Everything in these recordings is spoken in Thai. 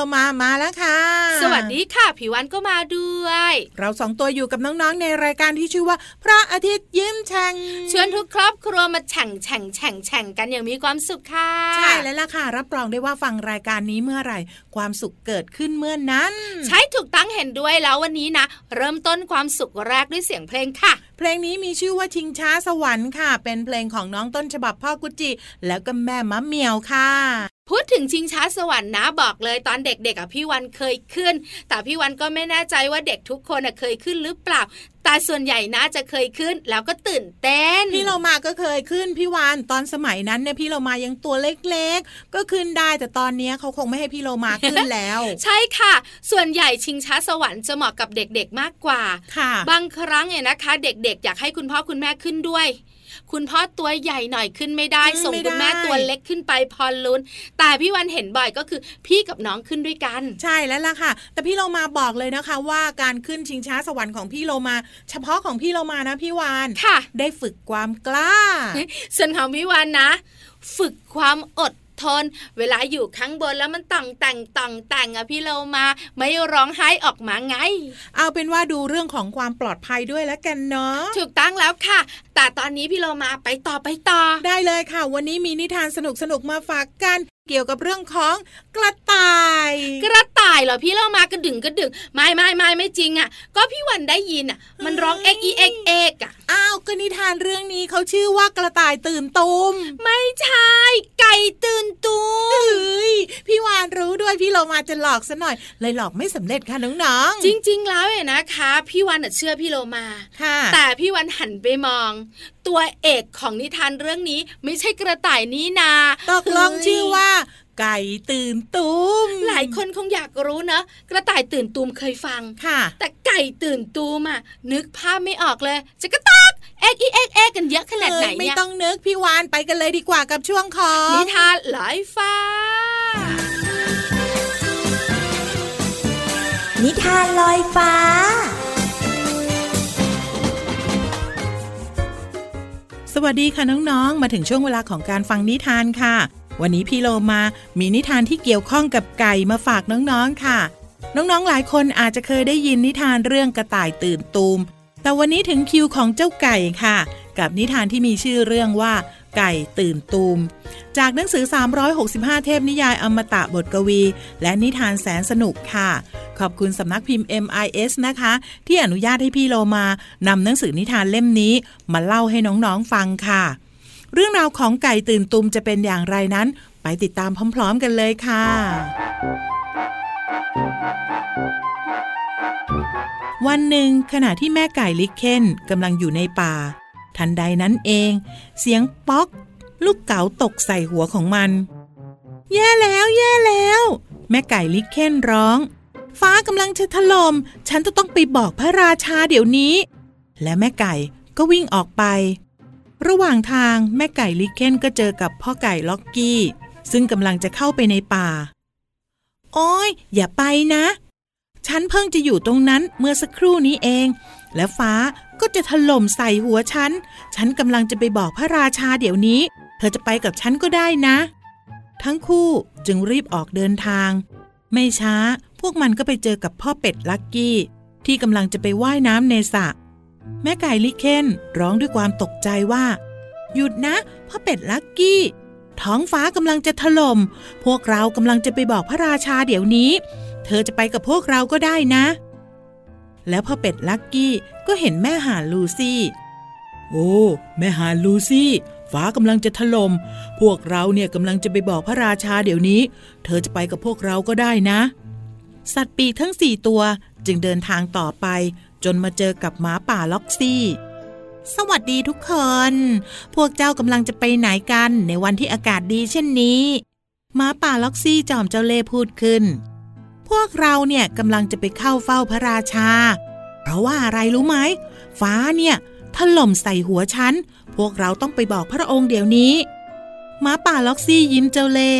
เรามามาแล้วค่ะ สวัสดีค่ะผิววันก็มาด้วย เราสองตัวอยู่กับน้องๆในรายการที่ชื่อว่า พระอาทิตย์ยิ้มแฉ่งเชิญทุกครอบครัวมาแฉ่งแฉ่งแฉ่งแฉ่งกันอย่างมีความสุขค่ะ ใช่แล้วล่ะค่ะ รับรองได้ว่าฟังรายการนี้เมื่อไหร่ ความสุขเกิดขึ้นเมื่อนั้น ใช่ถูกตั้งเห็นด้วยแล้ววันนี้นะ เริ่มต้นความสุขแรกด้วยเสียงเพลงค่ะ เพลงนี้มีชื่อว่าชิงช้าสวรรค์ค่ะ เป็นเพลงของน้องต้นฉบับพ่อกุจิแล้วก็แม่มะเหมียวค่ะ พูดถึงชิงช้าสวรรค์นะบอกเลยตอนเด็กๆอะพี่วันเคยขึ้น แต่พี่วันก็ไม่แน่ใจว่าเด็กทุกคนอะเคยขึ้นหรือเปล่าแต่ส่วนใหญ่นะจะเคยขึ้นแล้วก็ตื่นเต้น พี่เรามาก็เคยขึ้นพี่วานตอนสมัยนั้นเนี่ยพี่เรามายังตัวเล็กๆ ก็ขึ้นได้แต่ตอนนี้เขาคงไม่ให้พี่เรามาขึ้นแล้ว ใช่ค่ะ ส่วนใหญ่ชิงช้าสวรรค์จะเหมาะกับเด็กๆมากกว่าค่ะ บางครั้งเนี่ยนะคะ เด็กๆ อยากให้คุณพ่อคุณแม่ขึ้นด้วย คุณพ่อตัวใหญ่หน่อยขึ้นไม่ได้ ส่งคุณแม่ตัวเล็กขึ้นไปพอลุ้น แต่พี่วันเห็นบ่อยก็คือพี่กับน้องขึ้นด้วยกัน ใช่แล้วล่ะค่ะ แต่พี่โลมาบอกเลยนะคะ ว่าการขึ้นชิงช้าสวรรค์ของพี่โลมา เฉพาะของพี่โลมานะพี่วานค่ะ ได้ฝึกความกล้าส่วนของพี่วานนะ ฝึกความอด ทน เวลาอยู่ข้างบนแล้วมันต่องแต่งต่องแต่งอะพี่เรามา ไม่ร้องไห้ออกมาไง เอาเป็นว่าดูเรื่องของความปลอดภัยด้วยแล้วกันเนาะถูกตั้งแล้วค่ะ แต่ตอนนี้พี่เรามาไปต่อไปต่อ ได้เลยค่ะ วันนี้มีนิทานสนุกสนุกมาฝากกัน เกี่ยวกับเรื่องของกระต่าย กระต่ายเหรอพี่เรามากระดึงกระดึงไม่ไม่ไม่ไม่จริงอะ ก็พี่วันได้ยินอะ มันร้องเอ็กอีเอ็กเอ็กอะอ้าวก็นิทานเรื่องนี้เขาชื่อว่ากระต่ายตื่นตูมไม่ใช่ ไก่ตื่นตูมเฮ้ยพี่วานรู้ด้วยพี่เรามาจะหลอกซะหน่อย เลยหลอกไม่สำเร็จค่ะน้องๆจริง ๆ แล้วเนี่ยนะคะ พี่วันเชื่อพี่โลมาค่ะ แต่พี่วันหันไปมอง ตัวเอกของนิทานเรื่องนี้ไม่ใช่กระต่ายนี้นาตกลงชื่อว่าไก่ตื่นตูม หลายคนคงอยากรู้นะ กระต่ายตื่นตูมเคยฟังค่ะ แต่ไก่ตื่นตูมอะนึกภาพไม่ออกเลยจะกระตักเอ็กอีเอ็กเอ็กกันเยอะขนาดไหนเนี่ยไม่ต้องนึกพี่วานไปกันเลยดีกว่ากับช่วงของนิทานลอยฟ้า นิทานลอยฟ้าสวัสดีค่ะน้องๆ มาถึงช่วงเวลาของการฟังนิทานค่ะ วันนี้พี่โลมามีนิทานที่เกี่ยวข้องกับไก่มาฝากน้องๆค่ะ น้องๆหลายคนอาจจะเคยได้ยินนิทานเรื่องกระต่ายตื่นตูม แต่วันนี้ถึงคิวของเจ้าไก่ค่ะ กับนิทานที่มีชื่อเรื่องว่า ไก่ตื่นตูม จากหนังสือ 365 เทพนิยายอมตะบทกวี และนิทานแสนสนุกค่ะ ขอบคุณสำนักพิมพ์ MIS นะคะ ที่อนุญาตให้พี่โลมานำหนังสือนิทานเล่มนี้ มาเล่าให้น้องๆฟังค่ะ เรื่องราวของไก่ตื่นตูมจะเป็นอย่างไรนั้น ไปติดตามพร้อม ๆ กันเลยค่ะ วันหนึ่งขณะที่แม่ไก่ลิกเคนกำลังอยู่ในป่า ทันใดนั้นเอง เสียงป๊อก ลูกเก๋าตกใส่หัวของมัน แย่แล้ว แย่แล้ว แม่ไก่ลิกเคนร้อง ฟ้ากำลังจะถลม่มฉันจะต้องไปบอกพระราชาเดี๋ยวนี้ และแม่ไก่ก็วิ่งออกไป ระหว่างทางแม่ไก่ลิเคนก็เจอกับพ่อไก่ล็อกกี้ ซึ่งกำลังจะเข้าไปในป่า โอ้ยอย่าไปนะ ฉันเพิ่งจะอยู่ตรงนั้นเมื่อสักครู่นี้เอง และฟ้าก็จะถล่มใส่หัวฉัน ฉันกำลังจะไปบอกพระราชาเดี๋ยวนี้ เธอจะไปกับฉันก็ได้นะ ทั้งคู่จึงรีบออกเดินทาง ไม่ช้าพวกมันก็ไปเจอกับพ่อเป็ดลักกี้ ที่กำลังจะไปว่ายน้ำในสระ แม่ไก่ลิเคนร้องด้วยความตกใจว่า หยุดนะพ่อเป็ดลักกี้ ท้องฟ้ากำลังจะถลม่มพวกเรากำลังจะไปบอกพระราชาเดี๋ยวนี้ เธอจะไปกับพวกเราก็ได้นะ แล้วพ่อเป็ดลักกี้ก็เห็นแม่ห่านลูซี่ โอ้แม่ห่านลูซี่ฟ้ากำลังจะถล่ม พวกเราเนี่ยกำลังจะไปบอกพระราชาเดี๋ยวนี้ เธอจะไปกับพวกเราก็ได้นะ สัตว์ปีกทั้งสี่ตัวจึงเดินทางต่อไป จนมาเจอกับหมาป่าล็อกซี่ สวัสดีทุกคน พวกเจ้ากำลังจะไปไหนกันในวันที่อากาศดีเช่นนี้หมาป่าล็อกซี่จอมเจ้าเล่พูดขึ้น พวกเราเนี่ยกำลังจะไปเข้าเฝ้าพระราชา เพราะว่าอะไรรู้ไหม ฟ้าเนี่ยถล่มใส่หัวฉัน พวกเราต้องไปบอกพระองค์เดี๋ยวนี้หมาป่าล็อกซี่ยิ้มเจ้าเล่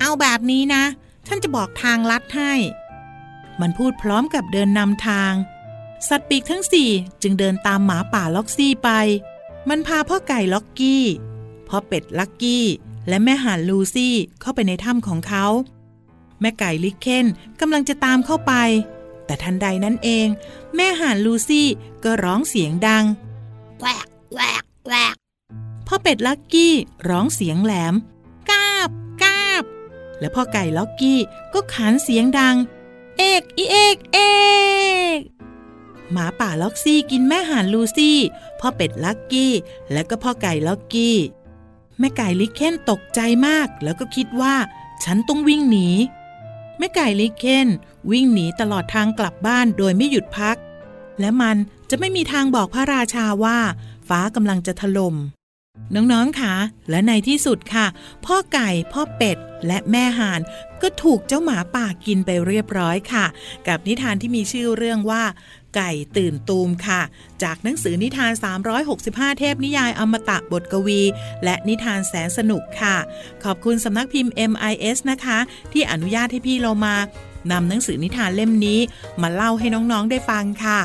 เอาแบบนี้นะ ฉันจะบอกทางลัดให้ มันพูดพร้อมกับเดินนำทาง สัตว์ปีกทั้งสี่จึงเดินตามหมาป่าล็อกซี่ไป มันพาพ่อไก่ล็อกกี้ พ่อเป็ดลักกี้ และแม่ห่านลูซี่เข้าไปในถ้ำของเขา แม่ไก่ลิกเคนกำลังจะตามเข้าไป แต่ทันใดนั้นเอง แม่ห่านลูซี่ก็ร้องเสียงดังแกวกแกวกแกวกพ่อเป็ดลักกี้ร้องเสียงแหลมกาบกาบ และพ่อไก่ล็อกกี้ก็ขานเสียงดัง เอ้กอีเอ้กเอ้กก หมาป่าล็อกซี่กินแม่ห่านลูซี่ พ่อเป็ดลักกี้ และก็พ่อไก่ล็อกกี้ แม่ไก่ลิเคนตกใจมาก แล้วก็คิดว่า ฉันต้องวิ่งหนี แม่ไก่ลิเคนวิ่งหนีตลอดทางกลับบ้านโดยไม่หยุดพัก และมันจะไม่มีทางบอกพระราชาว่า ฟ้ากำลังจะถล่มน้องๆค่ะ และในที่สุดค่ะ พ่อไก่ พ่อเป็ด และแม่ห่าน ก็ถูกเจ้าหมาป่ากินไปเรียบร้อยค่ะ กับนิทานที่มีชื่อเรื่องว่า ไก่ตื่นตูมค่ะ จากหนังสือนิทาน 365 เทพนิยายอมตะบทกวี และนิทานแสนสนุกค่ะ ขอบคุณสำนักพิมพ์ MIS นะคะ ที่อนุญาตให้พี่เรามานำหนังสือนิทานเล่มนี้ มาเล่าให้น้องๆได้ฟังค่ะ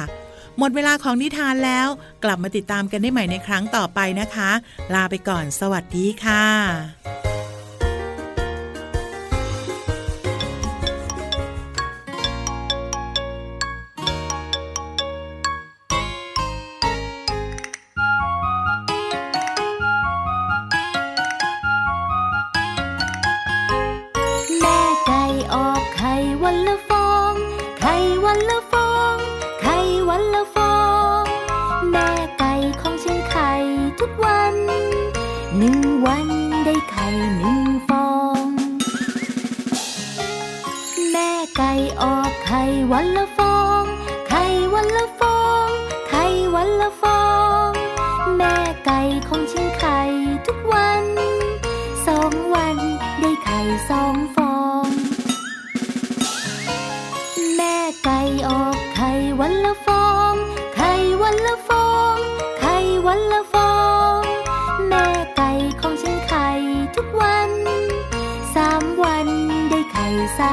หมดเวลาของนิทานแล้ว กลับมาติดตามกันได้ใหม่ในครั้งต่อไปนะคะ ลาไปก่อนสวัสดีค่ะ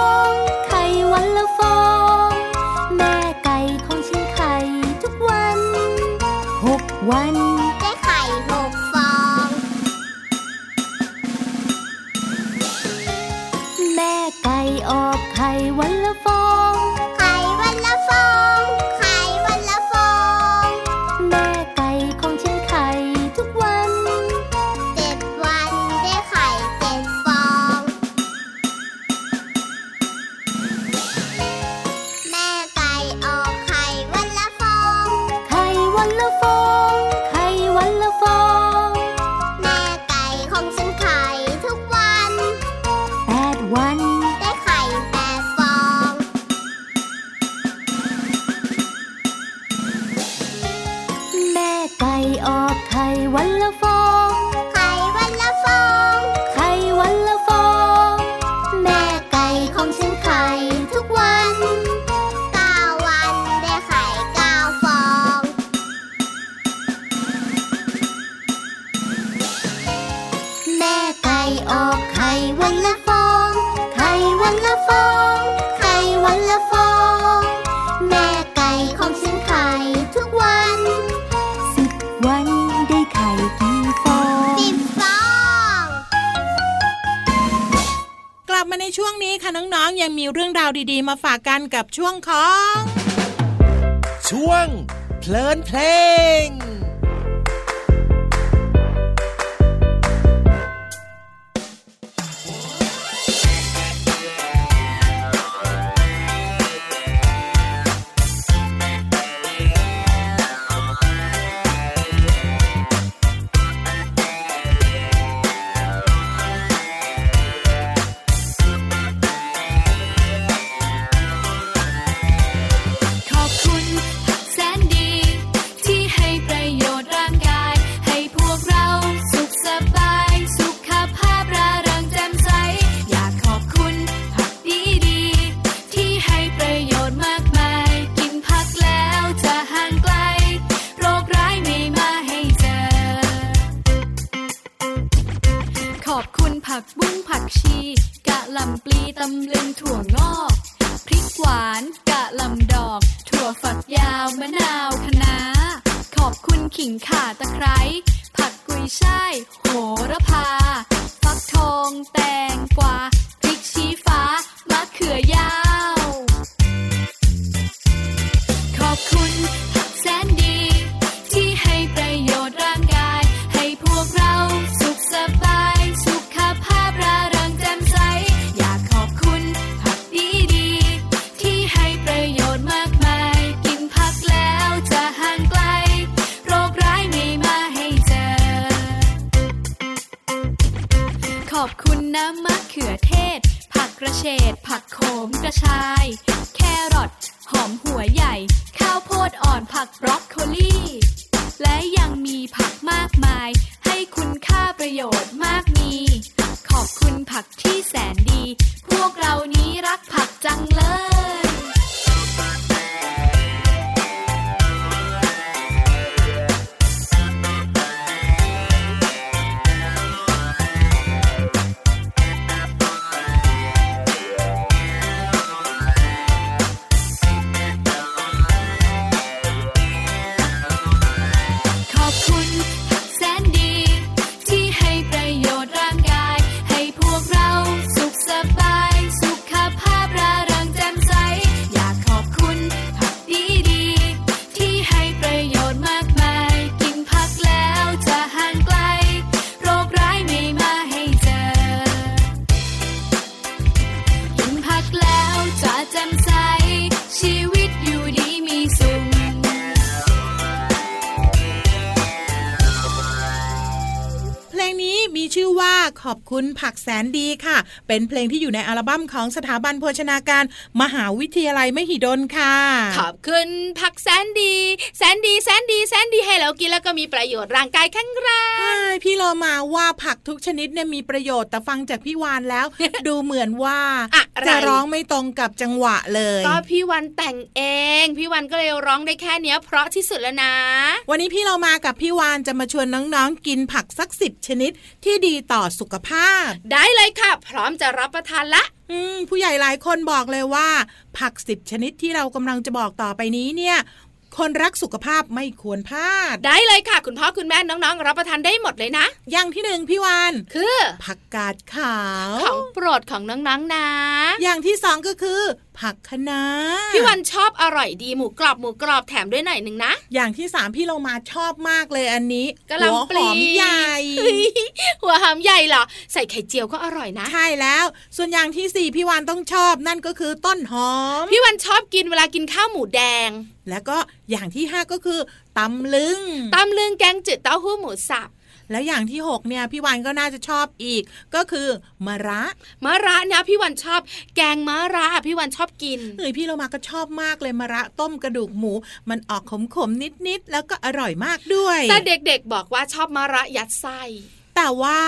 光 องๆยังมีเรื่องราวดีๆ มาฝากกันกับช่วงของ ช่วงเพลินเพลง คุณผักแสนดีค่ะ เป็นเพลงที่อยู่ในอัลบั้มของสถาบันโภชนาการ มหาวิทยาลัยมหิดลค่ะขอบคุณผักแสนดีแสนดีแสนดีแสนดีให้เรากินแล้วก็มีประโยชน์ร่างกายแข็งแรงใช่พี่เรามาว่าผักทุกชนิดเนี่ยมีประโยชน์แต่ฟังจากพี่วานแล้ว ดูเหมือนว่าอะไรจะร้องไม่ตรงกับจังหวะเลย ก็พี่วันแต่งเอง พี่วันก็เลยร้องได้แค่เนี้ย เพราะที่สุดแล้วนะ วันนี้พี่เรามากับพี่วานจะมาชวนน้องๆกินผักสักสิบชนิดที่ดีต่อสุขภาพ ได้เลยค่ะ พร้อมจะรับประทานละอืมผู้ใหญ่หลายคนบอกเลยว่า ผักสิบชนิดที่เรากำลังจะบอกต่อไปนี้เนี่ยคนรักสุขภาพไม่ควรพลาด ได้เลยค่ะ คุณพ่อคุณแม่น้องๆ รับประทานได้หมดเลยนะ อย่างที่หนึ่งพี่วานคือผักกาดขาว ของโปรดของน้องๆนะอย่างที่สองก็คือผักคะน้าพี่วันชอบอร่อยดีหมูกรอบหมูกรอบแถมด้วยหน่อยหนึ่งนะ อย่างที่สามพี่เรามาชอบมากเลยอันนี้กะหล่ำปลีหัวหอมใหญ่เฮ้ยหัวหอมใหญ่เหรอ ใส่ไข่เจียวก็อร่อยนะ ใช่แล้ว ส่วนอย่างที่สี่พี่วานต้องชอบนั่นก็คือต้นหอม พี่วันชอบกินเวลากินข้าวหมูแดง แล้วก็อย่างที่ห้าก็คือตำลึงตำลึงแกงจืดเต้าหู้หมูสับ แล้วอย่างที่หกเนี่ยพี่วานก็น่าจะชอบอีก ก็คือมะระมะระเนี่ยพี่วันชอบ แกงมะระอะพี่วันชอบกินเฮ้ยพี่เรามาก็ชอบมากเลยมะระต้มกระดูกหมู มันออกขมๆนิดๆแล้วก็อร่อยมากด้วย แต่เด็กๆบอกว่าชอบมะระยัดไส้แต่ว่า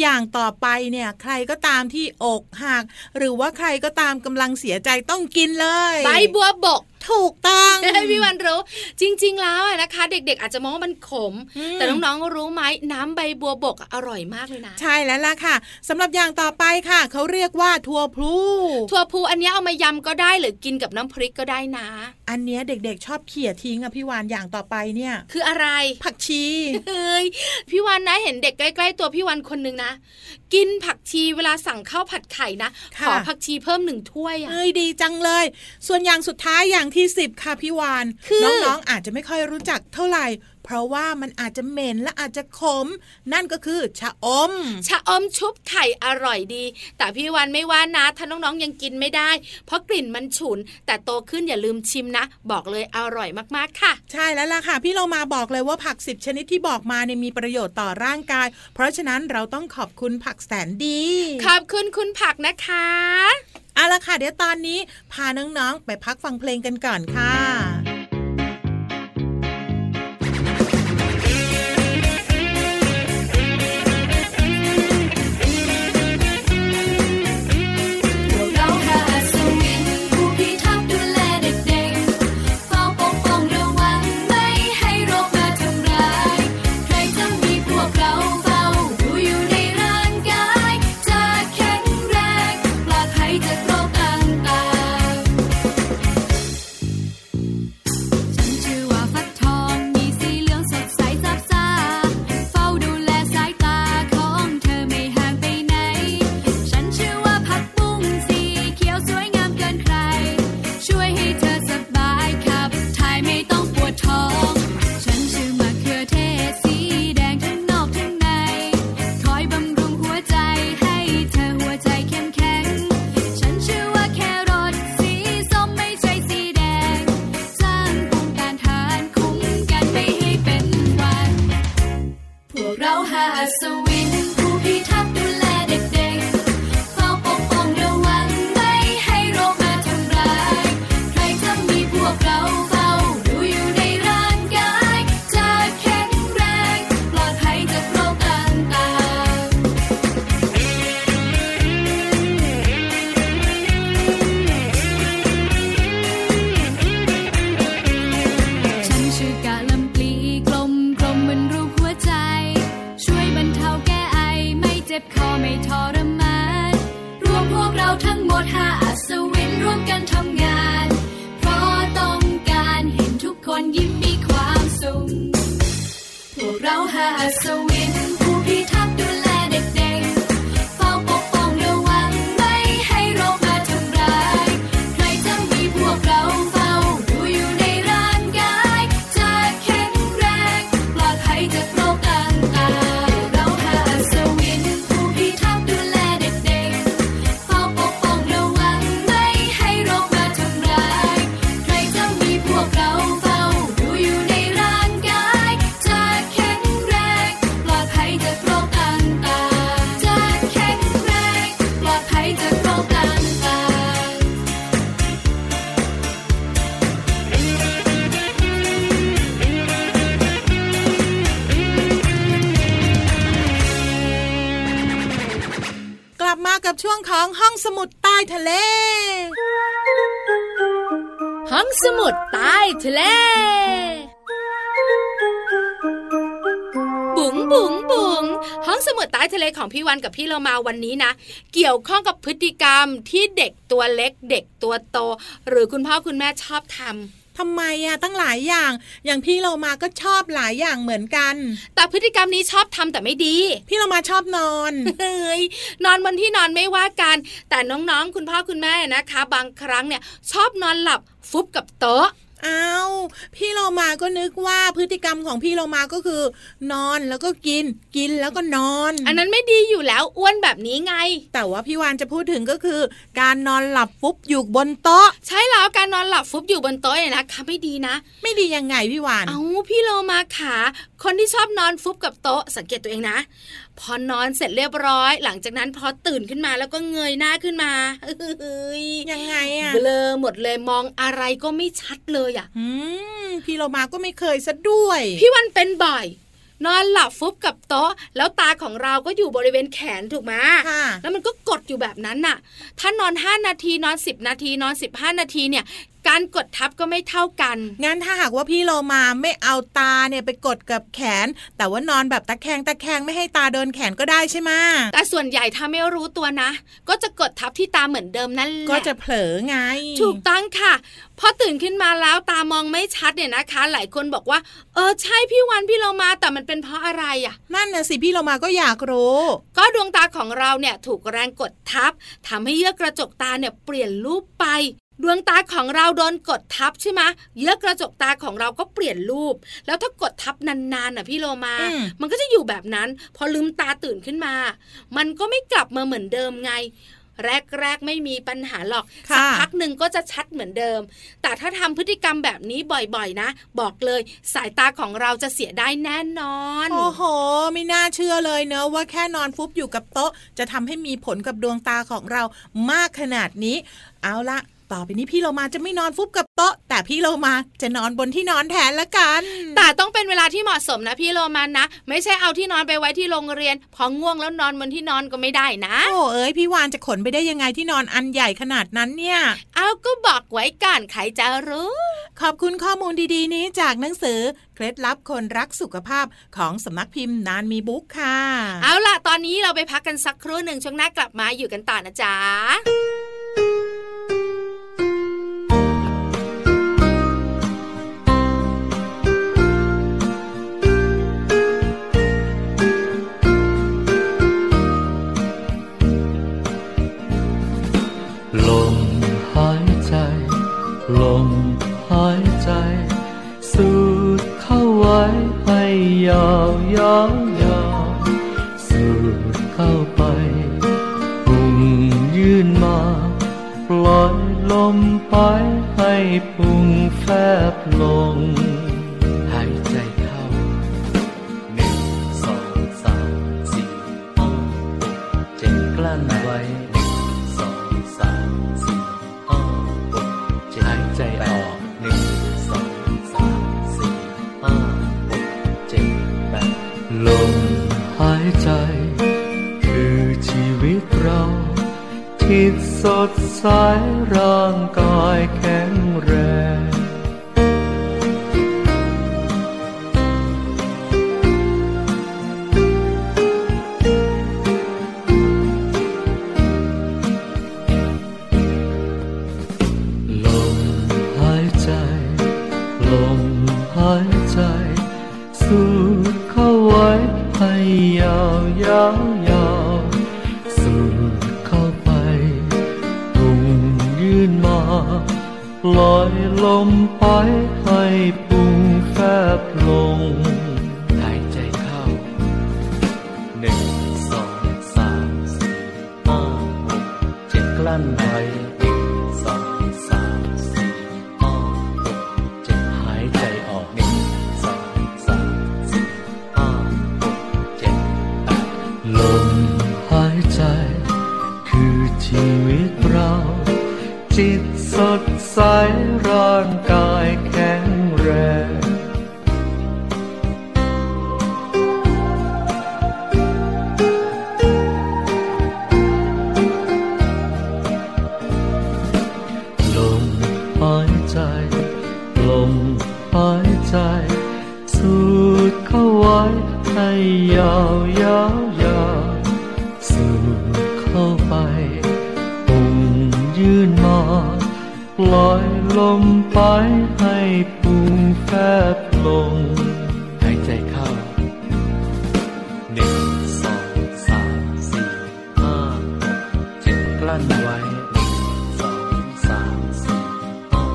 อย่างต่อไปเนี่ยใครก็ตามที่อกหักหรือว่าใครก็ตามกำลังเสียใจต้องกินเลย ใบบัวบก ถูกต้องให้พี่วันรู้ จริง ๆ แล้วอะนะคะ เด็กๆ อาจจะมองว่ามันขมอืมแต่น้องๆรู้ไหมน้ำใบบัวบกอะอร่อยมากเลยนะใช่แล้วล่ะค่ะสำหรับอย่างต่อไปค่ะเขาเรียกว่าถั่วพลูถั่วพูอันเนี้ยเอามายำก็ได้หรือกินกับน้ำพริกก็ได้นะ อันเนี้ยเด็กๆ ชอบเขี่ยทิ้งอะพี่วานอย่างต่อไปเนี่ย คืออะไรผักชีเฮ้ยพี่วันนะเห็นเด็กใกล้ ๆ ตัวพี่วันคนหนึ่งนะ กินผักชีเวลาสั่งข้าวผัดไข่นะขอผักชีเพิ่มหนึ่งถ้วยอะเอ้ยดีจังเลย ส่วนอย่างสุดท้ายอย่างที่สิบค่ะพี่วานคือน้องๆ อาจจะไม่ค่อยรู้จักเท่าไหร่ เพราะว่ามันอาจจะเหม็นและอาจจะขม นั่นก็คือชะอม ชะอมชุบไข่อร่อยดี แต่พี่วันไม่ว่านะถ้าน้องๆยังกินไม่ได้ เพราะกลิ่นมันฉุน แต่โตขึ้นอย่าลืมชิมนะ บอกเลยอร่อยมากๆค่ะ ใช่แล้วล่ะค่ะ พี่เรามาบอกเลยว่าผักสิบชนิดที่บอกมาเนี่ยมีประโยชน์ต่อร่างกาย เพราะฉะนั้นเราต้องขอบคุณผักแสนดี ขอบคุณคุณผักนะคะเอาละค่ะเดี๋ยวตอนนี้พาน้องๆไปพักฟังเพลงกันก่อนค่ะ บุ๋งบุ๋งบุ๋งห้องสมุดใต้ทะเลของพี่วันกับพี่เรามาวันนี้นะ เกี่ยวข้องกับพฤติกรรมที่เด็กตัวเล็ก เด็กตัวโต หรือคุณพ่อคุณแม่ชอบทำทำไมอะตั้งหลายอย่าง อย่างพี่เรามาก็ชอบหลายอย่างเหมือนกัน แต่พฤติกรรมนี้ชอบทำแต่ไม่ดี พี่เรามาชอบนอนเฮ้ยนอนบนที่นอนไม่ว่ากัน แต่น้องๆ คุณพ่อคุณแม่นะคะ บางครั้งเนี่ยชอบนอนหลับฟุบกับโต๊ะ อ้าวพี่เรามาก็นึกว่าพฤติกรรมของพี่เรามาก็คือ นอนแล้วก็กินกินแล้วก็นอน อันนั้นไม่ดีอยู่แล้วอ้วนแบบนี้ไง แต่ว่าพี่วานจะพูดถึงก็คือ การนอนหลับฟุบอยู่บนโต๊ะ ใช่แล้วการนอนหลับฟุบอยู่บนโต๊ะเนี่ยนะคะไม่ดีนะ ไม่ดียังไงพี่วานเอาพี่โลมาขาคนที่ชอบนอนฟุบกับโต๊ะสังเกตตัวเองนะ พอนอนเสร็จเรียบร้อย หลังจากนั้นพอตื่นขึ้นมาแล้วก็เงยหน้าขึ้นมาเฮ้ยยังไงอะเบลอหมดเลยมองอะไรก็ไม่ชัดเลยอะอืมพี่เรามาก็ไม่เคยซะด้วย พี่วันเป็นบ่อยนอนหลับฟุบกับโต๊ะ แล้วตาของเราก็อยู่บริเวณแขนถูกไหมค่ะแล้วมันก็กดอยู่แบบนั้นน่ะ ถ้านอน 5 นาทีนอน 10 นาทีนอน 15 นาทีเนี่ย การกดทับก็ไม่เท่ากัน งั้นถ้าหากว่าพี่โลมาไม่เอาตาเนี่ยไปกดกับแขน แต่ว่านอนแบบตะแคงตะแคงไม่ให้ตาโดนแขนก็ได้ใช่ไหมแต่ส่วนใหญ่ถ้าไม่รู้ตัวนะ ก็จะกดทับที่ตาเหมือนเดิมนั่นแหละ ก็จะเผลอไง ถูกต้องค่ะ พอตื่นขึ้นมาแล้วตามองไม่ชัดเนี่ยนะคะ หลายคนบอกว่า เออใช่พี่วันพี่เรามาแต่มันเป็นเพราะอะไรอะ นั่นน่ะสิพี่โลมาก็อยากรู้ ก็ดวงตาของเราเนี่ยถูกแรงกดทับทำให้เยื่อกระจกตาเนี่ยเปลี่ยนรูปไป ดวงตาของเราโดนกดทับใช่ไหมเยื่อกระจกตาของเราก็เปลี่ยนรูป แล้วถ้ากดทับนานๆน่ะพี่โลมาอืมมันก็จะอยู่แบบนั้น พอลืมตาตื่นขึ้นมา มันก็ไม่กลับมาเหมือนเดิมไงแรกๆ ไม่มีปัญหาหรอกค่ะสัพักหนึ่งก็จะชัดเหมือนเดิม แต่ถ้าทำพฤติกรรมแบบนี้บ่อยๆ นะ บอกเลยสายตาของเราจะเสียได้แน่นอน โอ้โห ไม่น่าเชื่อเลยเนอะว่าแค่นอนฟุบอยู่กับโต๊ะ จะทำให้มีผลกับดวงตาของเรามากขนาดนี้ เอาละ ต่อไปนี้พี่เรามาจะไม่นอนฟุบกับโต๊ะ แต่พี่เรามาจะนอนบนที่นอนแทนละกัน แต่ต้องเป็นเวลาที่เหมาะสมนะพี่โรมันนะ ไม่ใช่เอาที่นอนไปไว้ที่โรงเรียน พอง่วงแล้วนอนบนที่นอนก็ไม่ได้นะ โอ้เอ้ยพี่วานจะขนไปได้ยังไงที่นอนอันใหญ่ขนาดนั้นเนี่ย เอาก็บอกไว้ก่อนใครจะรู้ ขอบคุณข้อมูลดีๆ นี้จากหนังสือเคล็ดลับคนรักสุขภาพของสำนักพิมพ์นานมีบุ๊กค่ะ เอาล่ะตอนนี้เราไปพักกันสักครู่หนึ่งช่วงหน้ากลับมาอยู่กันต่อนะจ๊ะ ที่สดใสร่างกายแข็งแรง อย ลั้นไว้หนึ่งสองสามสี่ห้า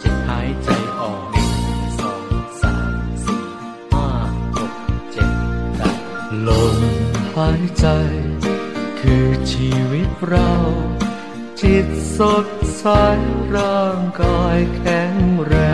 เจ็ดหายใจออกหนึ่งสองสามสี่ห้าหกเจ็ดแปดลมหายใจ คือชีวิตเรา จิตสดใสร่างกายแข็งแรง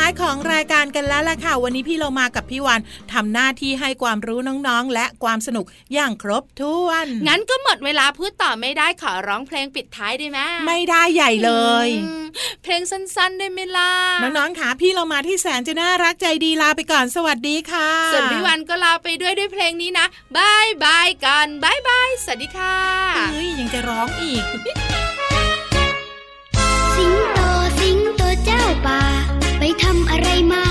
ท้ายของรายการกันแล้วล่ะค่ะ วันนี้พี่เรามากับพี่วันทำหน้าที่ให้ความรู้น้องๆ และความสนุกอย่างครบถ้วน งั้นก็หมดเวลาพูดต่อไม่ได้ขอร้องเพลงปิดท้ายได้ไหมไม่ได้ใหญ่เลยอืมเพลงสั้นๆได้ไหมล่ะน้องๆค่ะพี่เรามาที่แสนจะน่ารักใจดีลาไปก่อนสวัสดีค่ะ ส่วนพี่วันก็ลาไปด้วยด้วยเพลงนี้นะบายบายกันบายบายสวัสดีค่ะเฮ้ยยังจะร้องอีก สิงโตสิงโตเจ้าป่า ไป